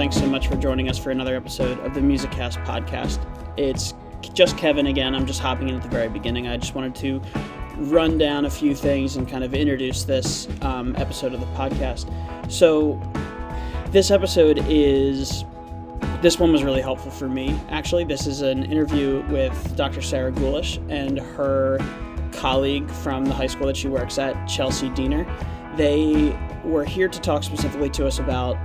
Thanks so much for joining us for another episode of the Musicast podcast. It's just Kevin again. I'm just hopping in at the very beginning. I just wanted to run down a few things and kind of introduce this um, episode of the podcast. So, this episode is. This one was really helpful for me, actually. This is an interview with Dr. Sarah Gulish and her colleague from the high school that she works at, Chelsea Dehner. They were here to talk specifically to us about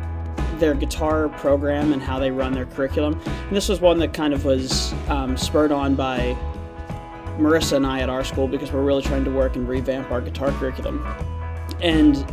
their guitar program and how they run their curriculum. And this was one that kind of was um, spurred on by Marissa and I at our school because we're really trying to work and revamp our guitar curriculum. And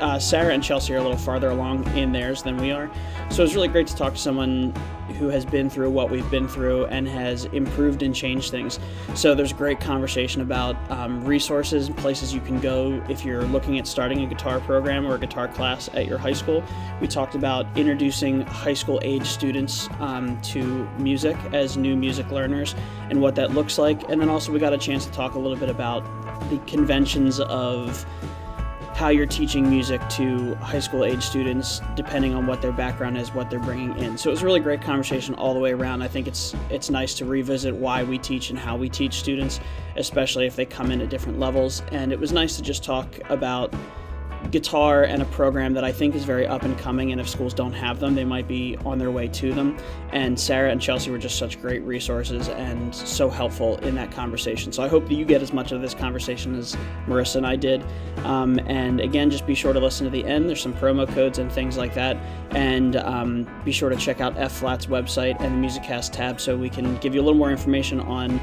uh, Sarah and Chelsea are a little farther along in theirs than we are. So it's really great to talk to someone who has been through what we've been through and has improved and changed things. So there's a great conversation about um, resources and places you can go if you're looking at starting a guitar program or a guitar class at your high school. We talked about introducing high school age students um, to music as new music learners and what that looks like. And then also we got a chance to talk a little bit about the conventions of how you're teaching music to high school age students depending on what their background is what they're bringing in. So it was a really great conversation all the way around. I think it's it's nice to revisit why we teach and how we teach students especially if they come in at different levels. And it was nice to just talk about guitar and a program that I think is very up and coming. And if schools don't have them, they might be on their way to them. And Sarah and Chelsea were just such great resources and so helpful in that conversation. So I hope that you get as much of this conversation as Marissa and I did. Um, and again, just be sure to listen to the end. There's some promo codes and things like that. And um, be sure to check out F Flat's website and the Musicast tab so we can give you a little more information on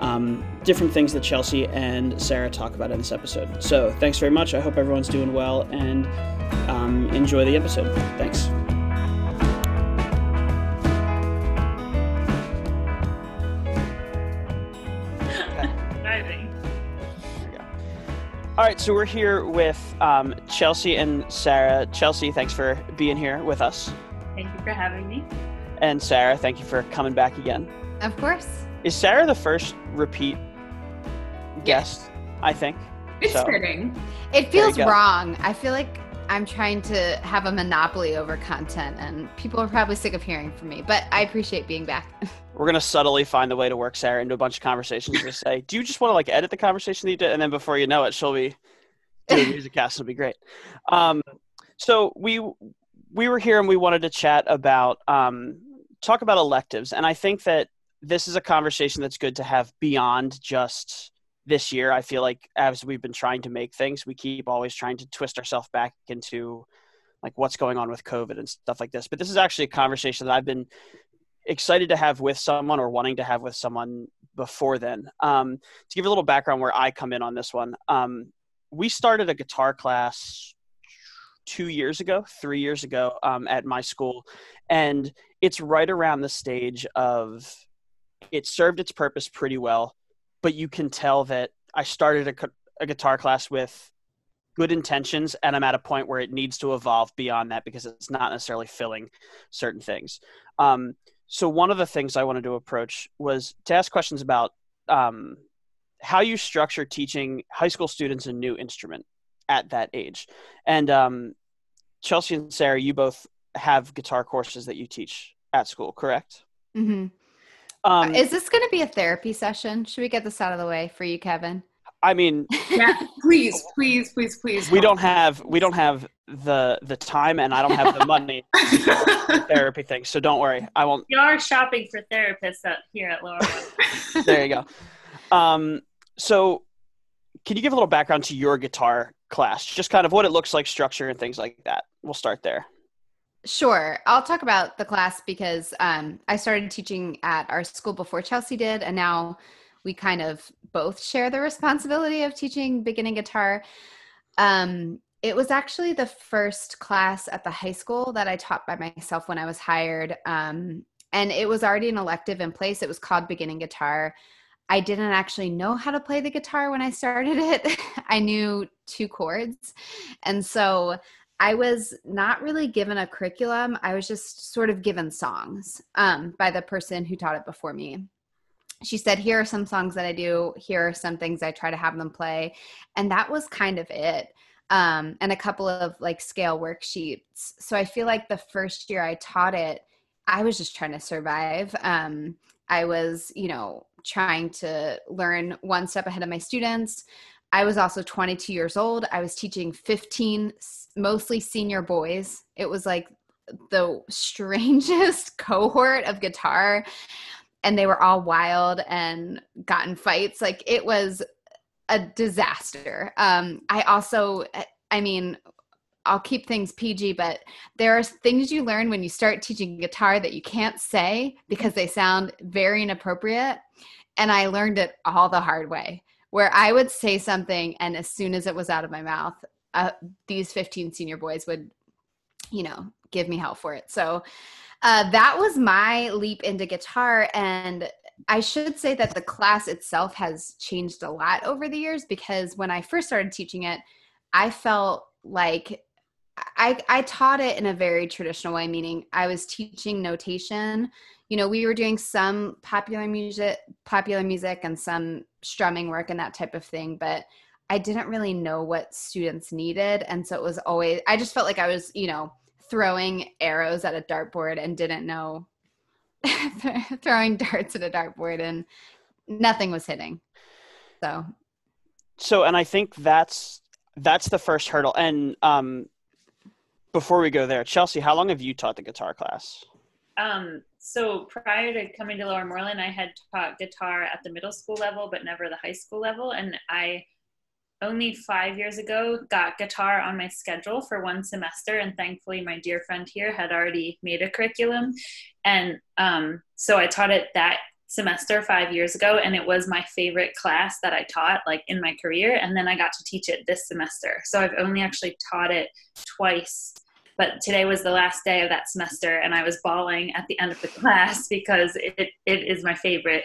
um, different things that Chelsea and Sarah talk about in this episode. So thanks very much. I hope everyone's doing well and um, enjoy the episode. Thanks. All right, so we're here with um, Chelsea and Sarah. Chelsea, thanks for being here with us. Thank you for having me. And Sarah, thank you for coming back again. Of course. Is Sarah the first repeat guest? I think. It's so. fitting. It feels wrong. I feel like I'm trying to have a monopoly over content, and people are probably sick of hearing from me. But I appreciate being back. We're gonna subtly find a way to work Sarah into a bunch of conversations. to say, do you just want to like edit the conversation that you did, and then before you know it, she'll be doing music cast. It'll be great. Um, so we we were here and we wanted to chat about um, talk about electives, and I think that this is a conversation that's good to have beyond just this year. I feel like as we've been trying to make things, we keep always trying to twist ourselves back into like what's going on with COVID and stuff like this. But this is actually a conversation that I've been excited to have with someone or wanting to have with someone before then. Um, to give a little background where I come in on this one, um, we started a guitar class two years ago, three years ago um, at my school. And it's right around the stage of it served its purpose pretty well, but you can tell that I started a, a guitar class with good intentions and i'm at a point where it needs to evolve beyond that because it's not necessarily filling certain things. Um, so one of the things i wanted to approach was to ask questions about um, how you structure teaching high school students a new instrument at that age. And um, chelsea and sarah you both have guitar courses that you teach at school correct? Mm-hmm. Um, Is this going to be a therapy session? Should we get this out of the way for you, Kevin? I mean, yeah, please, please, please, please. We don't have we don't have the the time, and I don't have the money therapy thing. So don't worry, I won't. We are shopping for therapists at, here at Lower. there you go. Um, so, can you give a little background to your guitar class? Just kind of what it looks like, structure, and things like that. We'll start there. Sure. I'll talk about the class because um, I started teaching at our school before Chelsea did, and now we kind of both share the responsibility of teaching beginning guitar. Um, it was actually the first class at the high school that I taught by myself when I was hired. Um, and it was already an elective in place. It was called beginning guitar. I didn't actually know how to play the guitar when I started it. I knew two chords. And so I was not really given a curriculum. I was just sort of given songs um, by the person who taught it before me. She said, Here are some songs that I do. Here are some things I try to have them play. And that was kind of it. um, and a couple of like scale worksheets. So I feel like the first year I taught it, I was just trying to survive. Um, I was, you know, trying to learn one step ahead of my students. I was also 22 years old. I was teaching 15 mostly senior boys. It was like the strangest cohort of guitar and they were all wild and got in fights. Like it was a disaster. Um, I also, I mean, I'll keep things PG, but there are things you learn when you start teaching guitar that you can't say because they sound very inappropriate. And I learned it all the hard way, where I would say something, and as soon as it was out of my mouth, uh, these 15 senior boys would, you know, give me hell for it. So uh, that was my leap into guitar. And I should say that the class itself has changed a lot over the years because when I first started teaching it, I felt like I, I taught it in a very traditional way, meaning I was teaching notation. You know, we were doing some popular music, popular music, and some strumming work and that type of thing, but I didn't really know what students needed, and so it was always. I just felt like I was, you know, throwing arrows at a dartboard and didn't know throwing darts at a dartboard and nothing was hitting. So so and I think that's that's the first hurdle. And um before we go there, Chelsea, how long have you taught the guitar class? Um, so prior to coming to Lower Moreland, I had taught guitar at the middle school level, but never the high school level. And I only five years ago got guitar on my schedule for one semester. And thankfully my dear friend here had already made a curriculum. And um, so i taught it that semester five years ago. And it was my favorite class that i taught like in my career. And then i got to teach it this semester. So i've only actually taught it twice but today was the last day of that semester and i was bawling at the end of the class because it, it is my favorite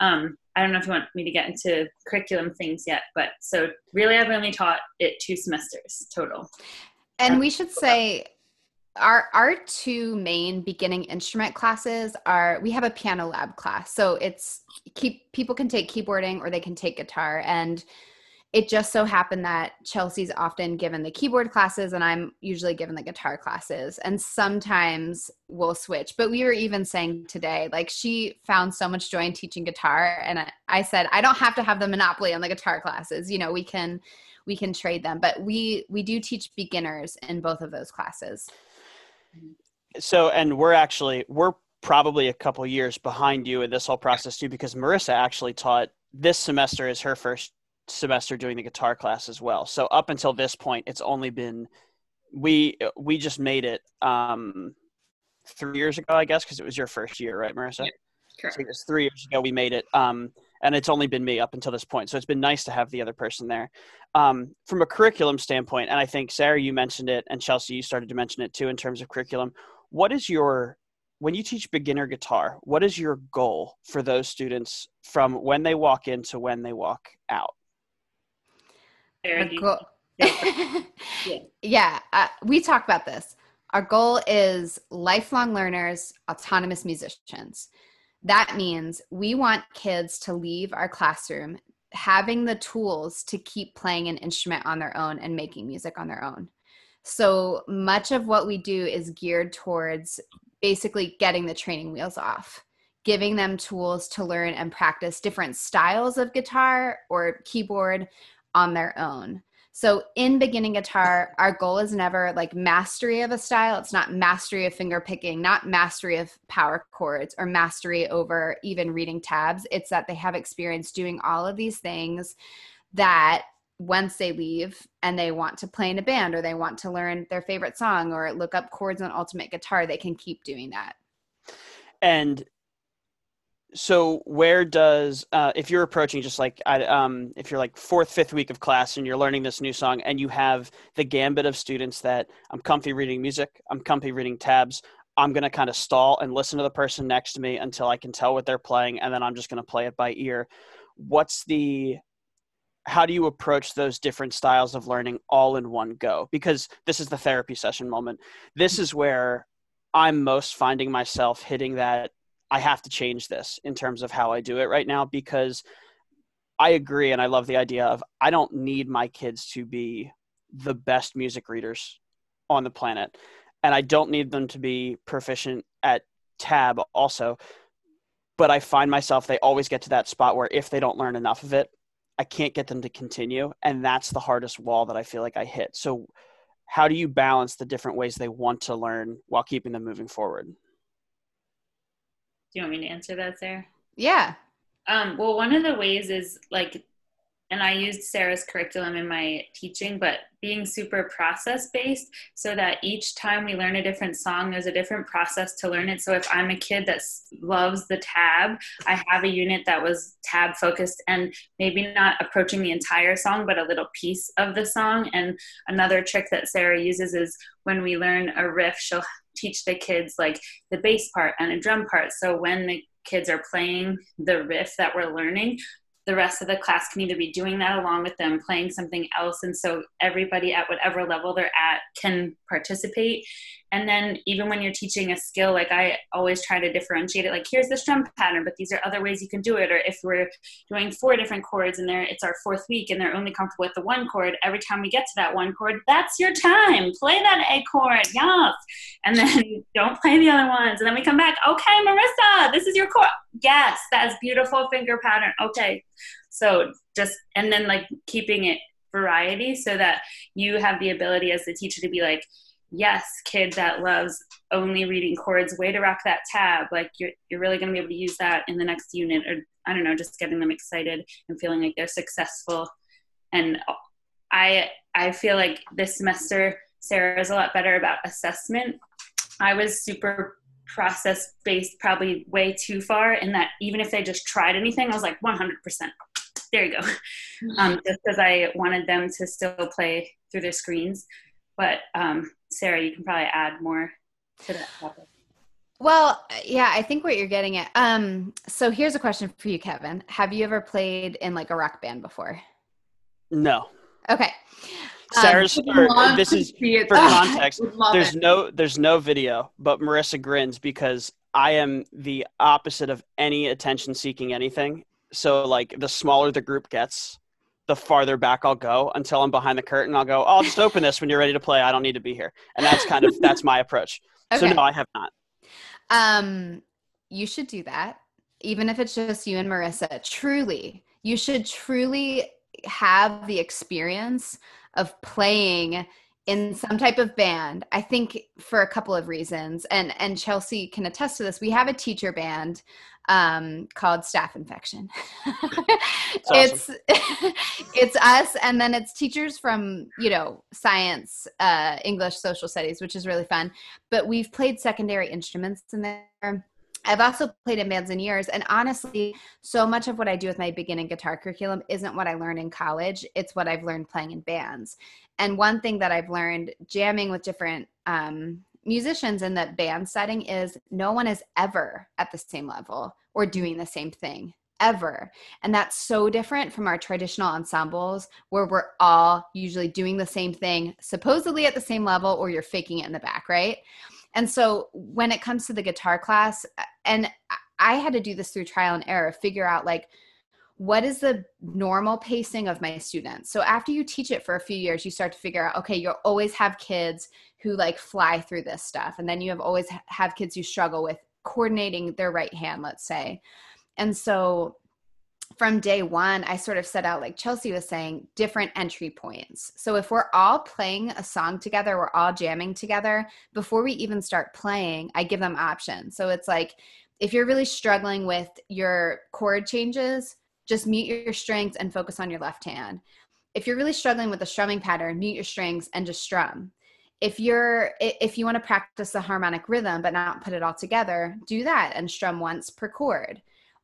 um, I don't know if you want me to get into curriculum things yet, but so really I've only taught it two semesters total. And we should say our our two main beginning instrument classes are we have a piano lab class. So it's keep people can take keyboarding or they can take guitar and it just so happened that Chelsea's often given the keyboard classes and I'm usually given the guitar classes. And sometimes we'll switch. But we were even saying today, like she found so much joy in teaching guitar. And I, said, I don't have to have the monopoly on the guitar classes. You know, we can we can trade them. But we we do teach beginners in both of those classes. So and we're actually we're probably a couple years behind you in this whole process too, because Marissa actually taught this semester is her first semester doing the guitar class as well. So up until this point, it's only been we we just made it um, three years ago, I guess, because it was your first year, right, Marissa? Yeah, correct. So it was three years ago we made it, um, and it's only been me up until this point. So it's been nice to have the other person there. Um, from a curriculum standpoint, and I think Sarah, you mentioned it, and Chelsea, you started to mention it too in terms of curriculum. What is your when you teach beginner guitar, what is your goal for those students from when they walk in to when they walk out? Go- yeah, uh, we talk about this. Our goal is lifelong learners, autonomous musicians. That means we want kids to leave our classroom having the tools to keep playing an instrument on their own and making music on their own. So much of what we do is geared towards basically getting the training wheels off, giving them tools to learn and practice different styles of guitar or keyboard on their own. So in beginning guitar, our goal is never like mastery of a style. It's not mastery of finger picking, not mastery of power chords or mastery over even reading tabs. It's that they have experience doing all of these things that once they leave and they want to play in a band or they want to learn their favorite song or look up chords on ultimate guitar, they can keep doing that. And so where does uh, if you're approaching just like I, um, if you're like fourth fifth week of class and you're learning this new song and you have the gambit of students that i'm comfy reading music i'm comfy reading tabs i'm going to kind of stall and listen to the person next to me until i can tell what they're playing and then i'm just going to play it by ear. What's the how do you approach those different styles of learning all in one go? Because this is the therapy session moment. This is where i'm most finding myself hitting that I have to change this in terms of how I do it right now because I agree and I love the idea of I don't need my kids to be the best music readers on the planet. And I don't need them to be proficient at tab also. But I find myself, they always get to that spot where if they don't learn enough of it, I can't get them to continue. And that's the hardest wall that I feel like I hit. So, how do you balance the different ways they want to learn while keeping them moving forward? Do you want me to answer that, Sarah? Yeah. Um, well, one of the ways is like and I used Sarah's curriculum in my teaching, but being super process based so that each time we learn a different song, there's a different process to learn it. So if I'm a kid that loves the tab, I have a unit that was tab focused and maybe not approaching the entire song, but a little piece of the song. And another trick that Sarah uses is when we learn a riff, she'll teach the kids like the bass part and a drum part. So when the kids are playing the riff that we're learning, the rest of the class can either be doing that along with them, playing something else. And so everybody at whatever level they're at can participate. And then even when you're teaching a skill, like I always try to differentiate it, like here's the strum pattern, but these are other ways you can do it. Or if we're doing four different chords and they're, it's our fourth week and they're only comfortable with the one chord, every time we get to that one chord, that's your time. Play that A chord, yes. And then don't play the other ones. And then we come back, okay, Marissa, this is your chord. Yes, that's beautiful finger pattern. Okay. So just, and then like keeping it variety so that you have the ability as the teacher to be like, yes, kid that loves only reading chords, way to rock that tab. Like you're, you're really going to be able to use that in the next unit or I don't know, just getting them excited and feeling like they're successful. And I, I feel like this semester, Sarah is a lot better about assessment. I was super process based, probably way too far in that even if they just tried anything, I was like 100%. There you go. Um, just because I wanted them to still play through their screens. But um, Sarah, you can probably add more to that topic. Well, yeah, I think what you're getting at. Um, so here's a question for you, Kevin. Have you ever played in like a rock band before? No. Okay. Sarah's um, this is for context. there's it. no there's no video, but Marissa grins because I am the opposite of any attention seeking anything. So like the smaller the group gets, the farther back I'll go until I'm behind the curtain. I'll go, oh, I'll just open this when you're ready to play. I don't need to be here. And that's kind of that's my approach. Okay. So no, I have not. Um, you should do that, even if it's just you and Marissa. Truly, you should truly have the experience of playing in some type of band i think for a couple of reasons and and chelsea can attest to this we have a teacher band um, called staff infection. It's it's us and then it's teachers from you know science uh, english social studies which is really fun but we've played secondary instruments in there I've also played in bands in years, and honestly, so much of what I do with my beginning guitar curriculum isn't what I learned in college. It's what I've learned playing in bands. And one thing that I've learned jamming with different um, musicians in the band setting is no one is ever at the same level or doing the same thing ever. And that's so different from our traditional ensembles where we're all usually doing the same thing, supposedly at the same level, or you're faking it in the back, right? And so when it comes to the guitar class, uh, and I had to do this through trial and error, figure out like, what is the normal pacing of my students? So after you teach it for a few years you start to figure out okay you'll always have kids who like fly through this stuff. And then you have always have kids who struggle with coordinating their right hand let's say. And so from day one i sort of set out like chelsea was saying different entry points so if we're all playing a song together we're all jamming together before we even start playing i give them options so it's like if you're really struggling with your chord changes just mute your strings and focus on your left hand. If you're really struggling with a strumming pattern, mute your strings and just strum. If you're if you want to practice the harmonic rhythm but not put it all together, do that and strum once per chord.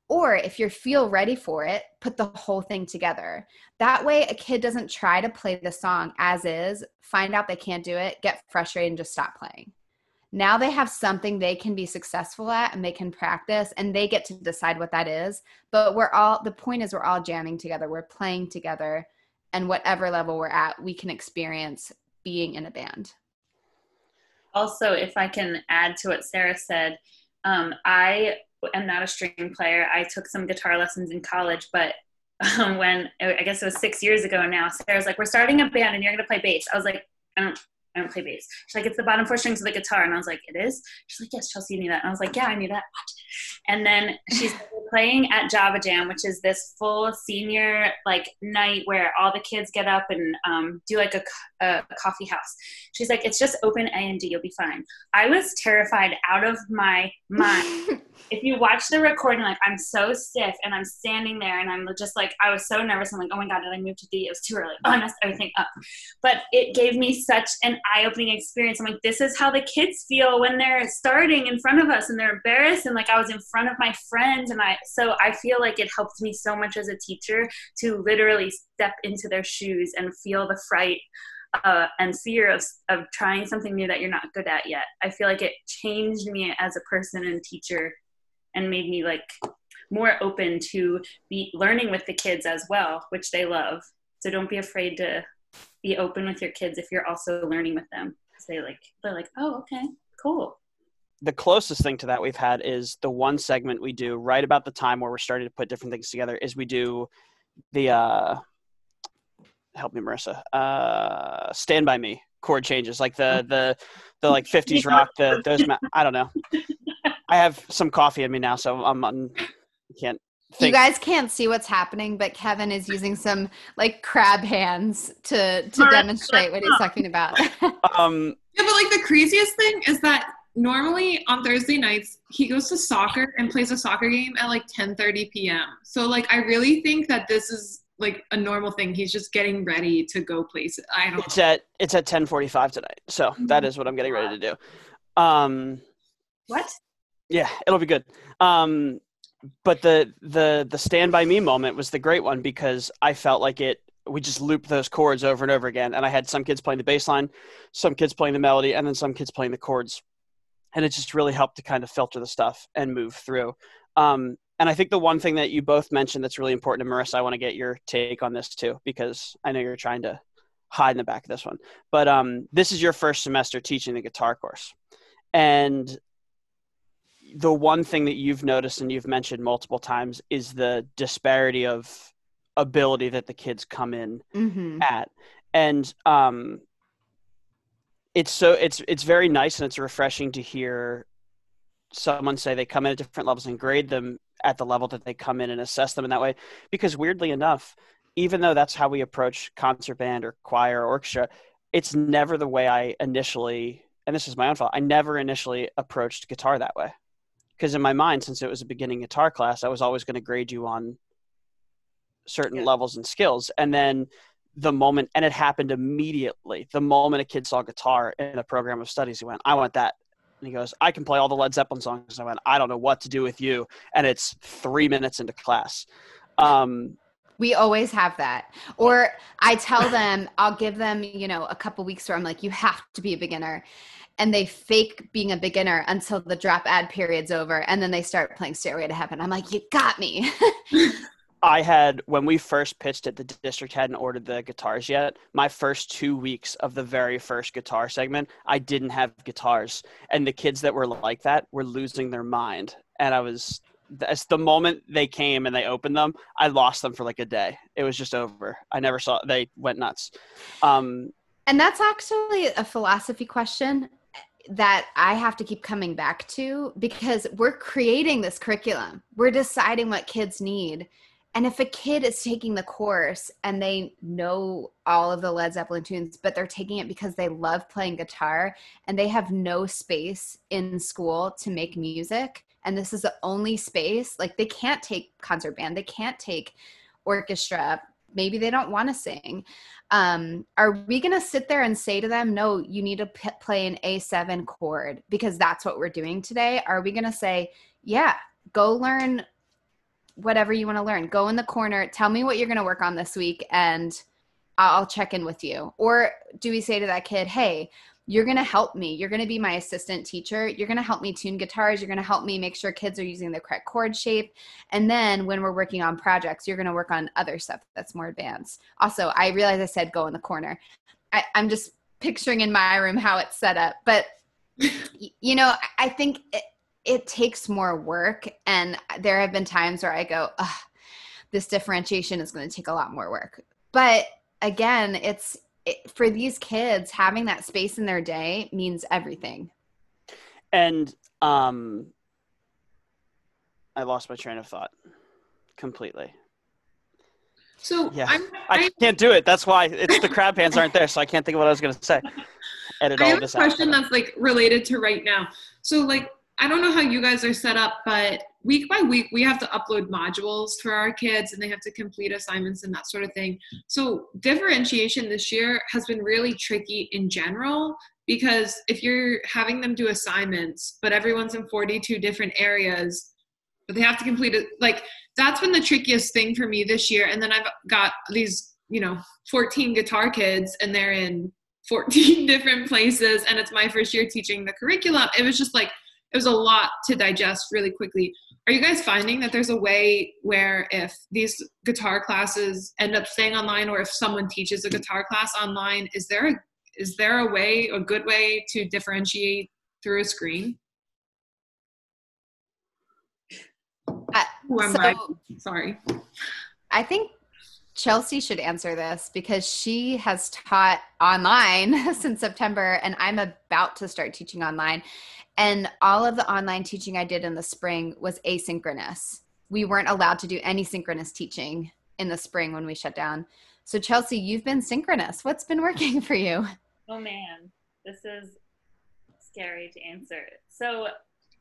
Or if you feel ready for it, put the whole thing together. That way, a kid doesn't try to play the song as is, find out they can't do it, get frustrated, and just stop playing. Now they have something they can be successful at and they can practice and they get to decide what that is. But we're all the point is we're all jamming together. We're playing together and whatever level we're at we can experience being in a band. Also if i can add to what sarah said um, i am not a string player i took some guitar lessons in college but um, when I guess it was six years ago now. Sarah's like, "We're starting a band, and you're gonna play bass." I was like, "I don't, I don't play bass." She's like, "It's the bottom four strings of the guitar," and I was like, "It is." She's like, "Yes, Chelsea, you knew that." And I was like, "Yeah, I knew that." And then she's playing at Java Jam, which is this full senior like night where all the kids get up and um, do like a, a coffee house. She's like, "It's just open A and D, you'll be fine." I was terrified out of my mind. if you watch the recording, like I'm so stiff and I'm standing there and I'm just like I was so nervous. I'm like, oh my god, did I move to D? It was too early. Oh, I messed everything up. But it gave me such an eye-opening experience. I'm like, this is how the kids feel when they're starting in front of us and they're embarrassed. And like I was in front of my friends and I so I feel like it helped me so much as a teacher to literally step into their shoes and feel the fright uh, and fear of, of trying something new that you're not good at yet. I feel like it changed me as a person and teacher and made me like more open to be learning with the kids as well, which they love. So don't be afraid to be open with your kids if you're also learning with them. Because they like they're like, oh, okay, cool. The closest thing to that we've had is the one segment we do right about the time where we're starting to put different things together is we do the uh help me Marissa uh stand by me chord changes like the the the like 50s rock the those I don't know I have some coffee in me now, so I'm, I'm can't. Think. You guys can't see what's happening, but Kevin is using some like crab hands to to demonstrate what he's talking about. um, yeah, but like the craziest thing is that normally on Thursday nights he goes to soccer and plays a soccer game at like 10:30 p.m. So like I really think that this is like a normal thing. He's just getting ready to go places. I don't. It's at it's at 10:45 tonight, so that is what I'm getting ready to do. Um, what? Yeah, it'll be good. Um, but the the the stand by me moment was the great one because I felt like it. We just looped those chords over and over again, and I had some kids playing the bass line, some kids playing the melody, and then some kids playing the chords, and it just really helped to kind of filter the stuff and move through. Um, and I think the one thing that you both mentioned that's really important to Marissa, I want to get your take on this too, because I know you're trying to hide in the back of this one. But um, this is your first semester teaching the guitar course. And the one thing that you've noticed and you've mentioned multiple times is the disparity of ability that the kids come in mm-hmm. at. And um it's so it's it's very nice and it's refreshing to hear someone say they come in at different levels and grade them at the level that they come in and assess them in that way. Because weirdly enough even though that's how we approach concert band or choir or orchestra it's never the way i initially and this is my own fault i never initially approached guitar that way because in my mind since it was a beginning guitar class i was always going to grade you on certain yeah. levels and skills. And then the moment and it happened immediately. The moment a kid saw guitar in a program of studies he went i want that. And he goes i can play all the led zeppelin songs. And i went i don't know what to do with you. And it's three minutes into class. Um, we always have that. Or I tell them, I'll give them, you know, a couple weeks where I'm like, you have to be a beginner and they fake being a beginner until the drop ad period's over and then they start playing stairway to heaven. I'm like you got me. I had when we first pitched it the district hadn't ordered the guitars yet. My first two weeks of the very first guitar segment i didn't have guitars. And the kids that were like that were losing their mind. And i was as the moment they came and they opened them i lost them for like a day. It was just over. I never saw they went nuts. Um, and that's actually a philosophy question that I have to keep coming back to because we're creating this curriculum. We're deciding what kids need. And if a kid is taking the course and they know all of the Led Zeppelin tunes, but they're taking it because they love playing guitar and they have no space in school to make music, and this is the only space, like they can't take concert band, they can't take orchestra, maybe they don't want to sing. Um, are we going to sit there and say to them no you need to p- play an a7 chord because that's what we're doing today? Are we going to say yeah go learn whatever you want to learn. Go in the corner tell me what you're going to work on this week and i'll check in with you. Or do we say to that kid hey you're going to help me. You're going to be my assistant teacher. You're going to help me tune guitars. You're going to help me make sure kids are using the correct chord shape. And then when we're working on projects, you're going to work on other stuff that's more advanced. Also, I realize I said go in the corner. I, I'm just picturing in my room how it's set up. But, you know, I think it, it takes more work. And there have been times where I go, this differentiation is going to take a lot more work. But again, it's it, for these kids having that space in their day means everything. And um I lost my train of thought completely. So Yeah. I'm, I I, can't do it. That's why it's the crab pants aren't there, so I can't think of what I was gonna say. Edit I all have a this out. question that's like related to right now. So like I don't know how you guys are set up, but week by week we have to upload modules for our kids and they have to complete assignments and that sort of thing. So differentiation this year has been really tricky in general because if you're having them do assignments, but everyone's in 42 different areas, but they have to complete it like that's been the trickiest thing for me this year. And then I've got these, you know, 14 guitar kids and they're in 14 different places and it's my first year teaching the curriculum. It was just like it was a lot to digest really quickly. Are you guys finding that there's a way where if these guitar classes end up staying online or if someone teaches a guitar class online, is there a is there a way, a good way to differentiate through a screen? Uh, Who am so I? Sorry. I think Chelsea should answer this because she has taught online since September, and I'm about to start teaching online. And all of the online teaching I did in the spring was asynchronous. We weren't allowed to do any synchronous teaching in the spring when we shut down. So, Chelsea, you've been synchronous. What's been working for you? Oh man, this is scary to answer. So,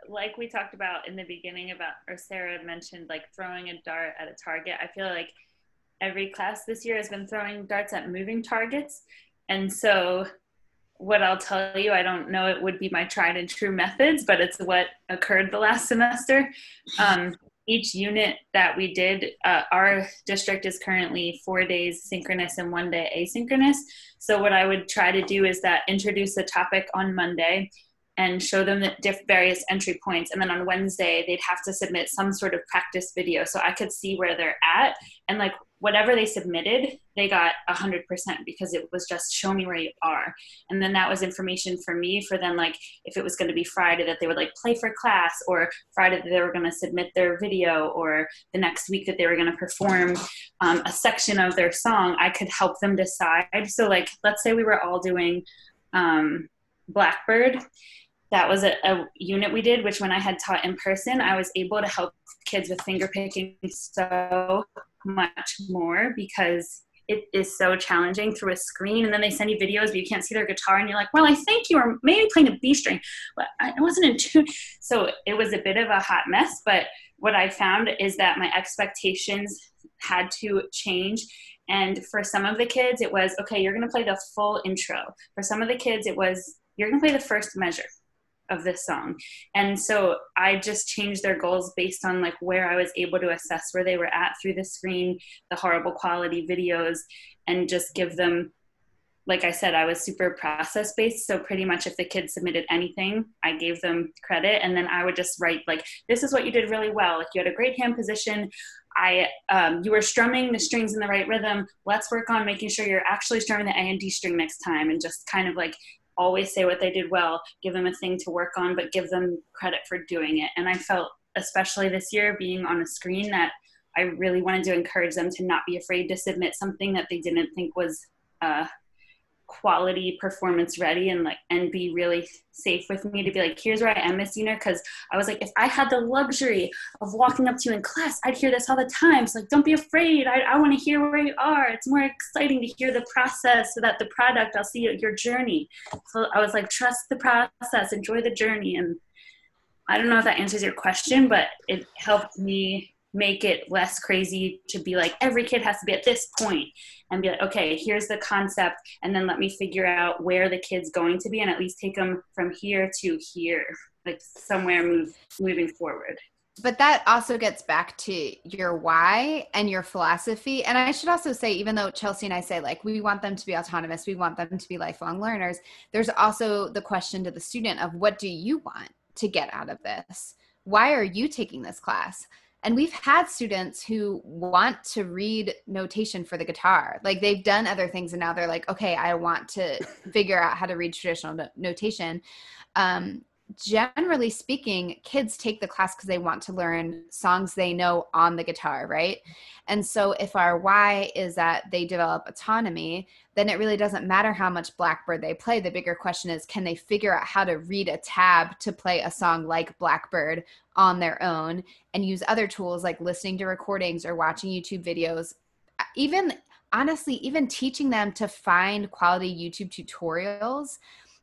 like we talked about in the beginning about, or Sarah mentioned, like throwing a dart at a target. I feel like every class this year has been throwing darts at moving targets. And so, what I'll tell you, I don't know it would be my tried and true methods, but it's what occurred the last semester. Um, each unit that we did, uh, our district is currently four days synchronous and one day asynchronous. So, what I would try to do is that introduce a topic on Monday and show them the diff- various entry points. And then on Wednesday, they'd have to submit some sort of practice video so I could see where they're at. And like whatever they submitted, they got 100% because it was just show me where you are. And then that was information for me for then, like, if it was going to be Friday, that they would like play for class, or Friday that they were going to submit their video, or the next week that they were going to perform um, a section of their song, I could help them decide. So, like, let's say we were all doing um, Blackbird that was a, a, unit we did which when i had taught in person i was able to help kids with finger picking so much more because it is so challenging through a screen. And then they send you videos but you can't see their guitar and you're like well i think you were maybe playing a b string. But i wasn't in tune. So it was a bit of a hot mess but what i found is that my expectations had to change. And for some of the kids it was okay you're going to play the full intro. For some of the kids it was you're going to play the first measure of this song. And so i just changed their goals based on like where i was able to assess where they were at through the screen the horrible quality videos and just give them like i said i was super process based so pretty much if the kids submitted anything i gave them credit. And then i would just write like this is what you did really well. Like you had a great hand position. I um, you were strumming the strings in the right rhythm. Let's work on making sure you're actually strumming the A and D string next time, and just kind of like always say what they did well, give them a thing to work on, but give them credit for doing it. And I felt, especially this year, being on a screen, that I really wanted to encourage them to not be afraid to submit something that they didn't think was uh, quality performance ready and like and be really safe with me to be like here's where i am miss Dehner because i was like if i had the luxury of walking up to you in class i'd hear this all the time. So like don't be afraid. I, I want to hear where you are. It's more exciting to hear the process so that the product i'll see your journey. So i was like trust the process. Enjoy the journey. And i don't know if that answers your question but it helped me make it less crazy to be like every kid has to be at this point and be like okay here's the concept. And then let me figure out where the kid's going to be and at least take them from here to here like somewhere move moving forward. But that also gets back to your why and your philosophy. And i should also say even though chelsea and i say like we want them to be autonomous we want them to be lifelong learners there's also the question to the student of what do you want to get out of this? Why are you taking this class and we've had students who want to read notation for the guitar. Like they've done other things and now they're like okay i want to figure out how to read traditional no- notation. Um, generally speaking, kids take the class because they want to learn songs they know on the guitar, right? And so if our why is that they develop autonomy, then it really doesn't matter how much Blackbird they play. The bigger question is can they figure out how to read a tab to play a song like Blackbird on their own and use other tools like listening to recordings or watching YouTube videos? Even honestly, even teaching them to find quality YouTube tutorials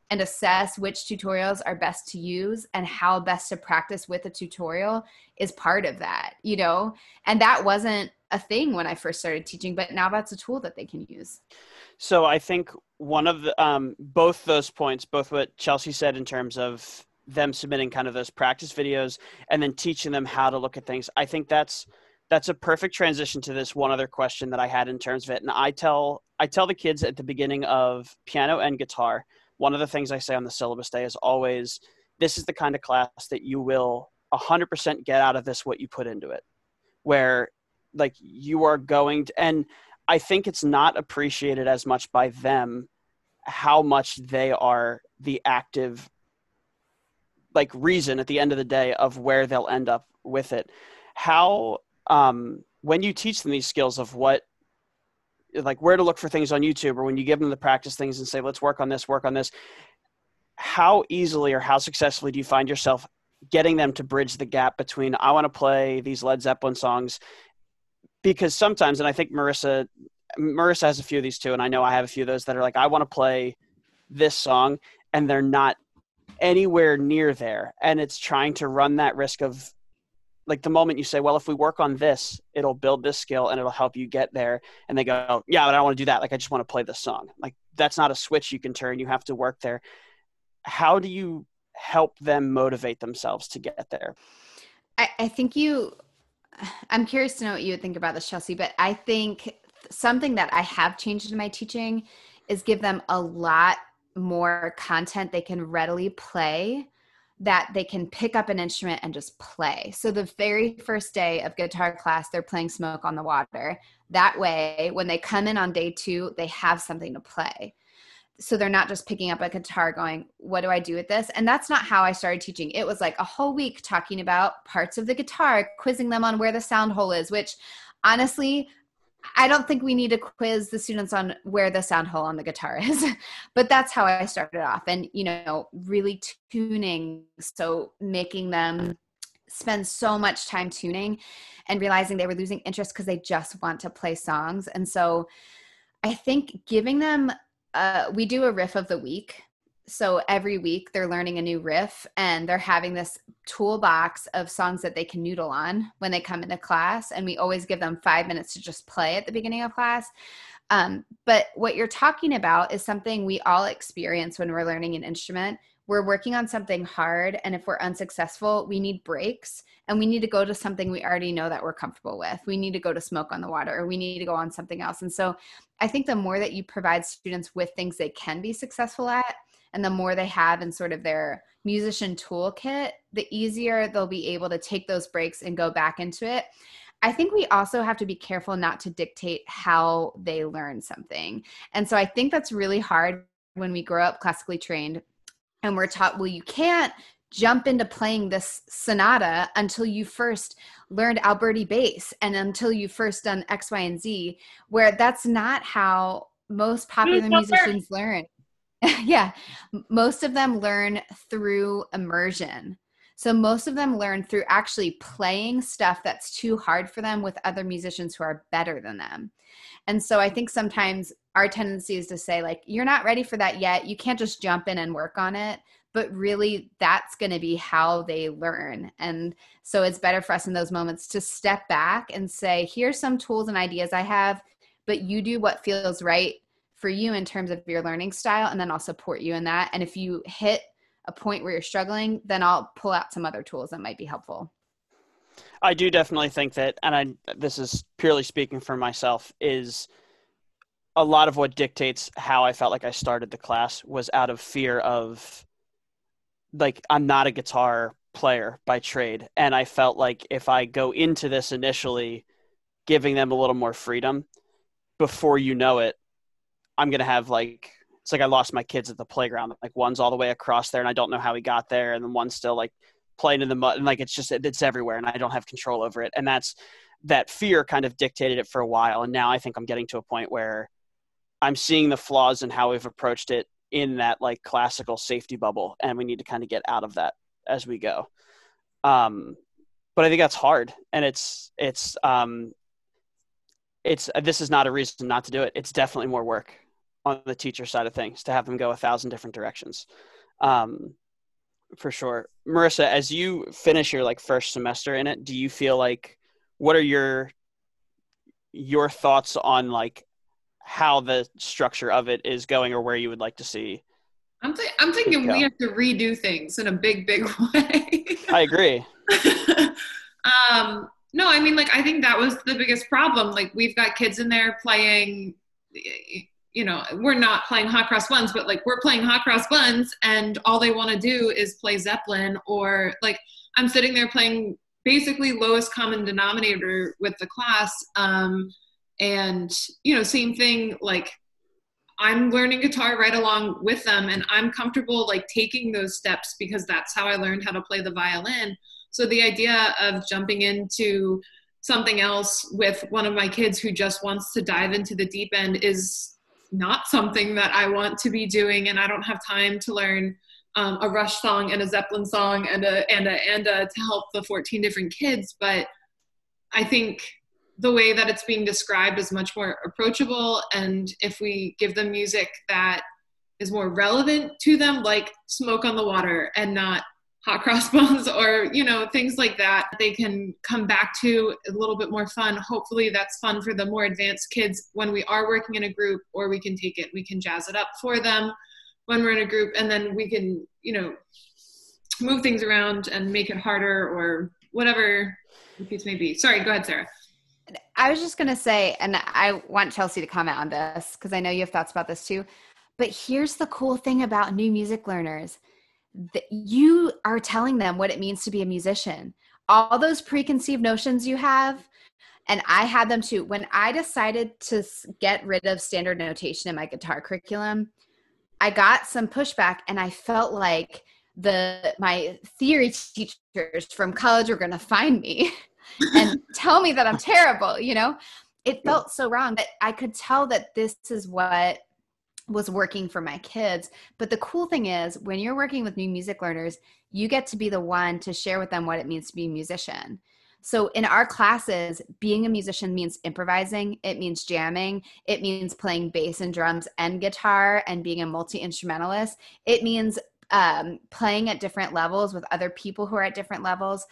and assess which tutorials are best to use and how best to practice with a tutorial is part of that, you know? And that wasn't a thing when I first started teaching, but now that's a tool that they can use. So I think one of the, um, both those points, both what Chelsea said in terms of them submitting kind of those practice videos and then teaching them how to look at things, I think that's, that's a perfect transition to this one other question that I had in terms of it. And I tell, I tell the kids at the beginning of piano and guitar, one of the things I say on the syllabus day is always this is the kind of class that you will 100% get out of this what you put into it. Where like you are going to, and I think it's not appreciated as much by them how much they are the active like reason at the end of the day of where they'll end up with it. How um when you teach them these skills of what like where to look for things on YouTube or when you give them the practice things and say, let's work on this, work on this, how easily or how successfully do you find yourself getting them to bridge the gap between I want to play these Led Zeppelin songs? Because sometimes, and I think Marissa Marissa has a few of these too, and I know I have a few of those that are like, I want to play this song, and they're not anywhere near there. And it's trying to run that risk of like the moment you say, well, if we work on this, it'll build this skill and it'll help you get there. And they go, yeah, but I don't want to do that. Like, I just want to play this song. Like, that's not a switch you can turn. You have to work there. How do you help them motivate themselves to get there? I, I think you, I'm curious to know what you would think about this, Chelsea, but I think something that I have changed in my teaching is give them a lot more content they can readily play that they can pick up an instrument and just play. So the very first day of guitar class, they're playing Smoke on the Water. That way, when they come in on day two, they have something to play. So they're not just picking up a guitar going, What do I do with this? And that's not how I started teaching. It was like a whole week talking about parts of the guitar, quizzing them on where the sound hole is, which honestly, I don't think we need to quiz the students on where the sound hole on the guitar is, but that's how I started off. And, you know, really tuning. So making them spend so much time tuning and realizing they were losing interest because they just want to play songs. And so I think giving them, uh, we do a riff of the week so every week they're learning a new riff and they're having this toolbox of songs that they can noodle on when they come into class. And we always give them five minutes to just play at the beginning of class. Um, but what you're talking about is something we all experience when we're learning an instrument. We're working on something hard and if we're unsuccessful we need breaks and we need to go to something we already know that we're comfortable with. We need to go to smoke on the water or we need to go on something else. And so i think the more that you provide students with things they can be successful at and the more they have in sort of their musician toolkit, the easier they'll be able to take those breaks and go back into it. I think we also have to be careful not to dictate how they learn something. And so I think that's really hard when we grow up classically trained and we're taught, well, you can't jump into playing this sonata until you first learned Alberti bass and until you first done X, Y, and Z, where that's not how most popular musicians learn. yeah, most of them learn through immersion. So most of them learn through actually playing stuff that's too hard for them with other musicians who are better than them. And so I think sometimes our tendency is to say like you're not ready for that yet. You can't just jump in and work on it, but really that's going to be how they learn. And so it's better for us in those moments to step back and say here's some tools and ideas I have, but you do what feels right for you in terms of your learning style and then I'll support you in that. And if you hit a point where you're struggling, then I'll pull out some other tools that might be helpful. I do definitely think that, and I this is purely speaking for myself, is a lot of what dictates how I felt like I started the class was out of fear of like I'm not a guitar player by trade, and I felt like if I go into this initially, giving them a little more freedom, before you know it, I'm gonna have like it's like I lost my kids at the playground. Like one's all the way across there, and I don't know how he got there, and then one's still like playing in the mud, and like it's just it's everywhere, and I don't have control over it. And that's that fear kind of dictated it for a while, and now I think I'm getting to a point where I'm seeing the flaws in how we've approached it in that like classical safety bubble, and we need to kind of get out of that as we go. Um, but I think that's hard, and it's it's um, it's this is not a reason not to do it. It's definitely more work on the teacher side of things to have them go a thousand different directions. Um, for sure. Marissa as you finish your like first semester in it do you feel like what are your your thoughts on like how the structure of it is going or where you would like to see i'm, th- I'm thinking we have to redo things in a big big way. I agree. Um no i mean like i think that was the biggest problem. Like we've got kids in there playing you know, we're not playing hot cross buns, but like we're playing hot cross buns and all they want to do is play Zeppelin or like I'm sitting there playing basically lowest common denominator with the class. Um, and, you know, same thing, like I'm learning guitar right along with them and I'm comfortable like taking those steps because that's how I learned how to play the violin. So the idea of jumping into something else with one of my kids who just wants to dive into the deep end is not something that I want to be doing, and I don't have time to learn um, a Rush song and a Zeppelin song and a and a and a to help the 14 different kids. But I think the way that it's being described is much more approachable, and if we give them music that is more relevant to them, like "Smoke on the Water" and not hot cross buns or you know things like that they can come back to a little bit more fun. Hopefully that's fun for the more advanced kids. When we are working in a group or we can take it we can jazz it up for them when we're in a group and then we can you know move things around and make it harder or whatever the case may be. Sorry go ahead sarah. I was just going to say and i want chelsea to comment on this because i know you have thoughts about this too but here's the cool thing about new music learners that you are telling them what it means to be a musician. All those preconceived notions you have, and I had them too. When I decided to get rid of standard notation in my guitar curriculum, I got some pushback, and I felt like the my theory teachers from college were going to find me and tell me that I'm terrible. You know, it felt so wrong. But I could tell that this is what was working for my kids. But the cool thing is, when you're working with new music learners, you get to be the one to share with them what it means to be a musician. So in our classes, being a musician means improvising, it means jamming, it means playing bass and drums and guitar and being a multi instrumentalist. It means um, playing at different levels with other people who are at different levels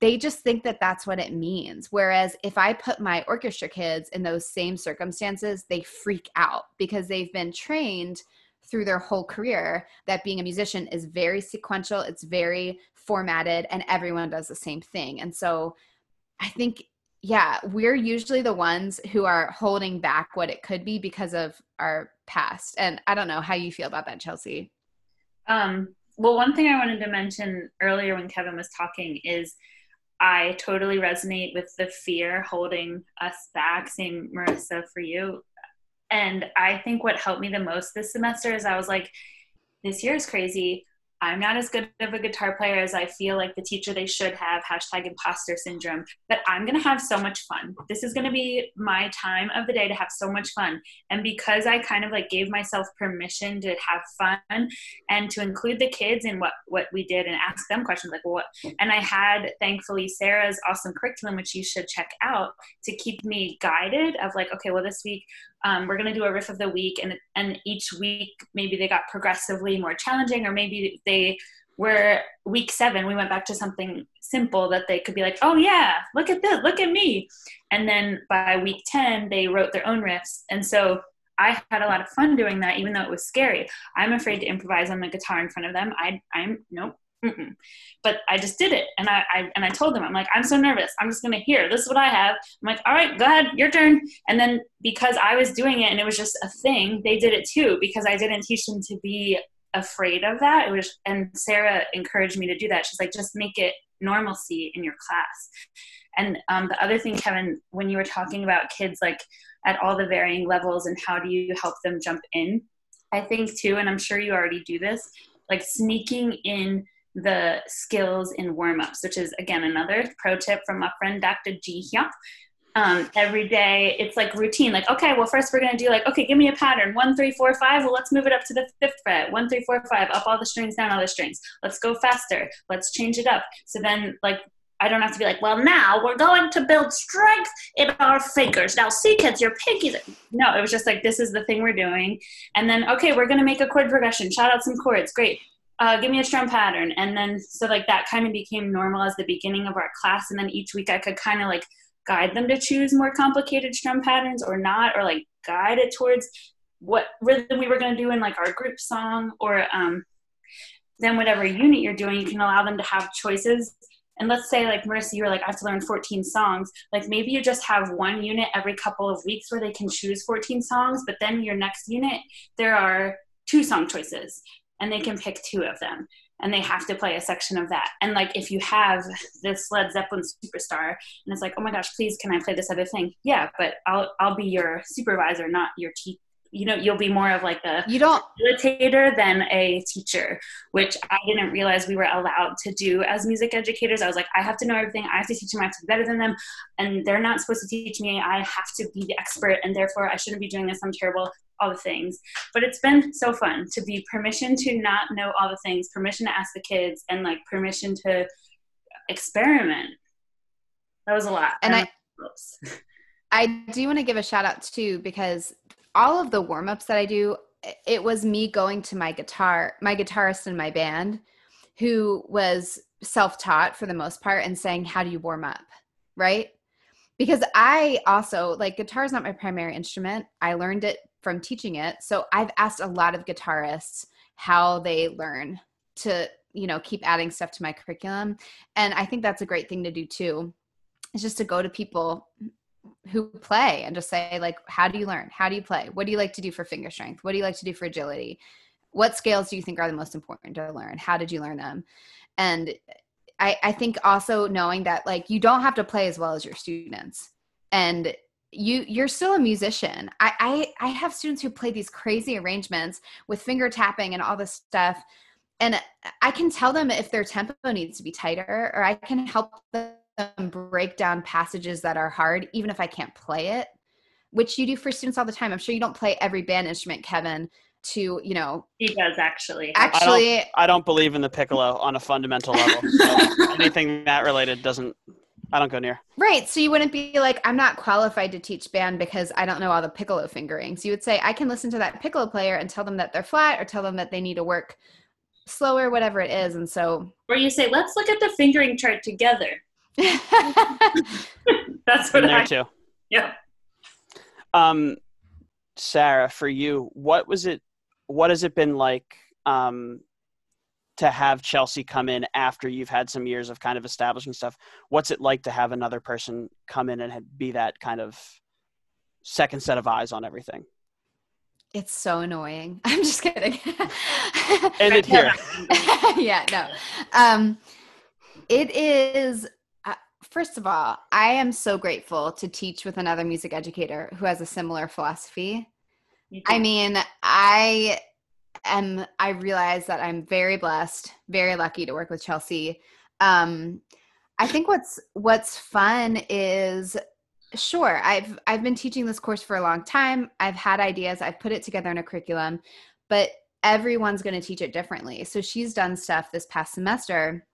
they just think that that's what it means. Whereas if I put my orchestra kids in those same circumstances, they freak out because they've been trained through their whole career that being a musician is very sequential, it's very formatted, and everyone does the same thing. And so I think, yeah, we're usually the ones who are holding back what it could be because of our past. And I don't know how you feel about that, Chelsea. Um, well, one thing I wanted to mention earlier when Kevin was talking is I totally resonate with the fear holding us back. Same, Marissa, for you. And I think what helped me the most this semester is I was like, this year is crazy. I'm not as good of a guitar player as I feel like the teacher they should have, hashtag imposter syndrome, but I'm going to have so much fun. This is going to be my time of the day to have so much fun. And because I kind of like gave myself permission to have fun and to include the kids in what, what we did and ask them questions like what, and I had thankfully Sarah's awesome curriculum, which you should check out to keep me guided of like, okay, well, this week um, we're going to do a riff of the week and and each week maybe they got progressively more challenging or maybe they were week seven we went back to something simple that they could be like oh yeah look at this look at me. And then by week 10 they wrote their own riffs. And so i had a lot of fun doing that even though it was scary. I'm afraid to improvise on the guitar in front of them. I i'm nope Mm-mm. But I just did it, and I, I, and I told them, I'm like, I'm so nervous. I'm just gonna hear. This is what I have. I'm like, all right, go ahead, your turn. And then because I was doing it and it was just a thing, they did it too because I didn't teach them to be afraid of that. It was, and Sarah encouraged me to do that. She's like, just make it normalcy in your class. And um, the other thing, Kevin, when you were talking about kids like at all the varying levels and how do you help them jump in, I think too, and I'm sure you already do this, like sneaking in the skills in warm ups, which is again another pro tip from my friend Dr. G here. Um, every day it's like routine like okay well first we're to do like okay give me a pattern one three four five well let's move it up to the fifth fret one three four five up all the strings down all the strings let's go faster let's change it up so then like I don't have to be like, well, now we're going to build strength in our fingers. Now, see, kids, your pinkies. No, it was just like, this is the thing we're doing. And then, okay, we're going to make a chord progression. Shout out some chords. Great. Uh, give me a strum pattern. And then, so like that kind of became normal as the beginning of our class. And then each week I could kind of like guide them to choose more complicated strum patterns or not, or like guide it towards what rhythm we were going to do in like our group song or um, then whatever unit you're doing, you can allow them to have choices and let's say like marissa you were like i have to learn 14 songs like maybe you just have one unit every couple of weeks where they can choose 14 songs but then your next unit there are two song choices and they can pick two of them and they have to play a section of that. And like if you have this led zeppelin superstar and it's like oh my gosh please can i play this other thing? Yeah but i'll i'll be your supervisor not your teacher you know you'll be more of like a you don't facilitator than a teacher which i didn't realize we were allowed to do as music educators. I was like i have to know everything. I have to teach them i have to be better than them. And they're not supposed to teach me. I have to be the expert and therefore i shouldn't be doing this. I'm terrible all the things but it's been so fun to be permission to not know all the things permission to ask the kids and like permission to experiment that was a lot and i I do want to give a shout out too because all of the warm ups that I do, it was me going to my guitar, my guitarist in my band, who was self taught for the most part and saying, How do you warm up? Right? Because I also, like, guitar is not my primary instrument. I learned it from teaching it. So I've asked a lot of guitarists how they learn to, you know, keep adding stuff to my curriculum. And I think that's a great thing to do too. Is just to go to people who play and just say like how do you learn? How do you play? What do you like to do for finger strength? What do you like to do for agility? What scales do you think are the most important to learn? How did you learn them? And i i think also knowing that like you don't have to play as well as your students. And you you're still a musician I, I i have students who play these crazy arrangements with finger tapping and all this stuff and i can tell them if their tempo needs to be tighter or i can help them break down passages that are hard, even if I can't play it, which you do for students all the time. I'm sure you don't play every band instrument, Kevin, to, you know. He does actually. Actually, I don't, I don't believe in the piccolo on a fundamental level. So anything that related doesn't, I don't go near. Right. So you wouldn't be like, I'm not qualified to teach band because I don't know all the piccolo fingerings. You would say, I can listen to that piccolo player and tell them that they're flat or tell them that they need to work slower, whatever it is. And so. Or you say, let's look at the fingering chart together. That's what there I too. Yeah. Um, Sarah, for you, what was it? What has it been like um, to have Chelsea come in after you've had some years of kind of establishing stuff? What's it like to have another person come in and be that kind of second set of eyes on everything? It's so annoying. I'm just kidding. End it here. yeah, no. Um, it is first of all, I am so grateful to teach with another music educator who has a similar philosophy. I mean, I am I realize that I'm very blessed, very lucky to work with Chelsea. Um I think what's what's fun is sure, I've I've been teaching this course for a long time. I've had ideas, I've put it together in a curriculum, but everyone's going to teach it differently. So she's done stuff this past semester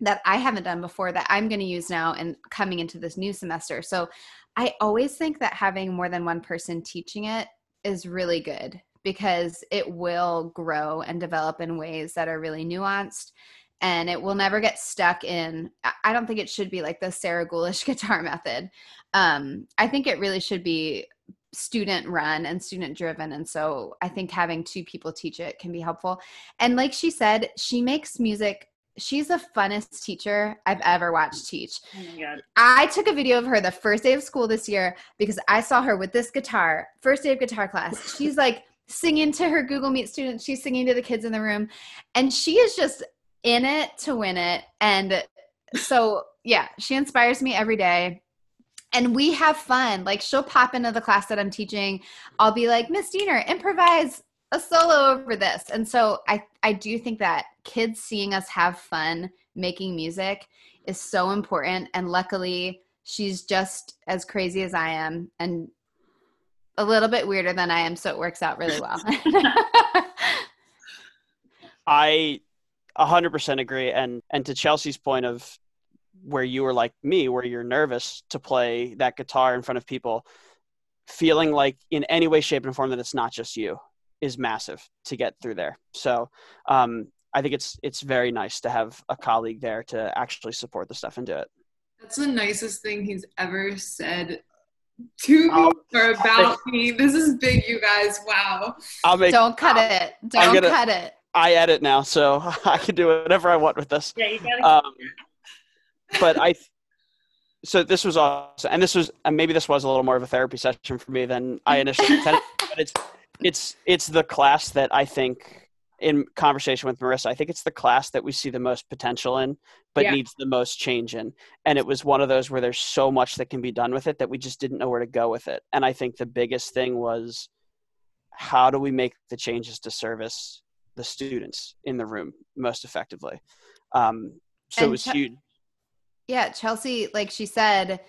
that I haven't done before that I'm going to use now and coming into this new semester. So I always think that having more than one person teaching it is really good because it will grow and develop in ways that are really nuanced and it will never get stuck in i don't think it should be like the sarah Gulish guitar method um, i think it really should be student run and student driven and so i think having two people teach it can be helpful and like she said she makes music she's the funnest teacher I've ever watched teach. Oh. I took a video of her the first day of school this year because I saw her with this guitar, first day of guitar class. She's like singing to her Google Meet students, she's singing to the kids in the room, and she is just in it to win it. And so, yeah, she inspires me every day. And we have fun. Like she'll pop into the class that I'm teaching. I'll be like, Miss Dehner, improvise a solo over this. And so I I do think that kids seeing us have fun making music is so important and luckily she's just as crazy as I am and a little bit weirder than I am so it works out really well. I 100% agree and and to Chelsea's point of where you were like me where you're nervous to play that guitar in front of people feeling like in any way shape and form that it's not just you is massive to get through there so um, i think it's it's very nice to have a colleague there to actually support the stuff and do it That's the nicest thing he's ever said to me I'll- or about me. This is big, you guys. Wow. i'll make Don't cut it. Don't gonna- cut it. i edit now so i can do whatever i want with this Yeah, you gotta. um, but I, so this was awesome, and this was, and maybe this was a little more of a therapy session for me than I initially intended. but it's, it's, it's the class that I think, in conversation with Marissa, I think it's the class that we see the most potential in, but Yeah. needs the most change in. And it was one of those where there's so much that can be done with it that we just didn't know where to go with it. And I think the biggest thing was, how do we make the changes to service the students in the room most effectively? Um, so it And was Ch- huge. Yeah, Chelsea, like she said,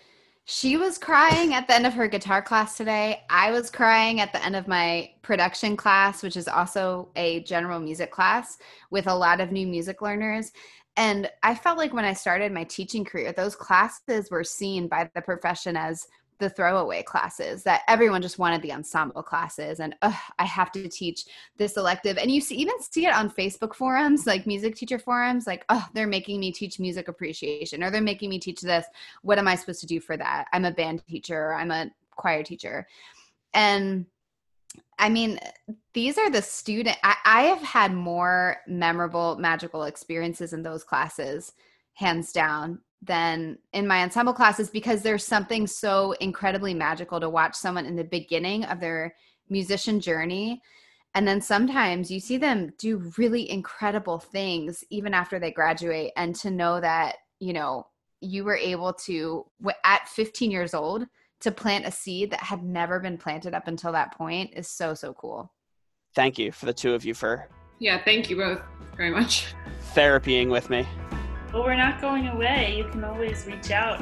she was crying at the end of her guitar class today. I was crying at the end of my production class, which is also a general music class with a lot of new music learners. And I felt like when I started my teaching career, those classes were seen by the profession as the throwaway classes that everyone just wanted the ensemble classes and i have to teach this elective and you see, even see it on facebook forums like music teacher forums like oh they're making me teach music appreciation or they're making me teach this what am i supposed to do for that? I'm a band teacher or i'm a choir teacher. And i mean these are the student I, I have had more memorable magical experiences in those classes hands down than in my ensemble classes because there's something so incredibly magical to watch someone in the beginning of their musician journey and then sometimes you see them do really incredible things even after they graduate and to know that you know you were able to at 15 years old to plant a seed that had never been planted up until that point is so so cool Thank you for the two of you for Yeah, thank you both very much. therapying with me. Well, we're not going away. You can always reach out.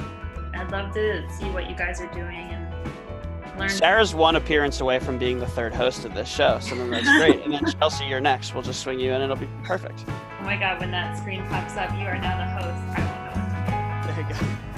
I'd love to see what you guys are doing and learn. Sarah's one appearance away from being the third host of this show, so that's great. And then Chelsea, you're next. We'll just swing you in, and it'll be perfect. Oh my god, when that screen pops up, you are now the host. I won't know what to do. There you go.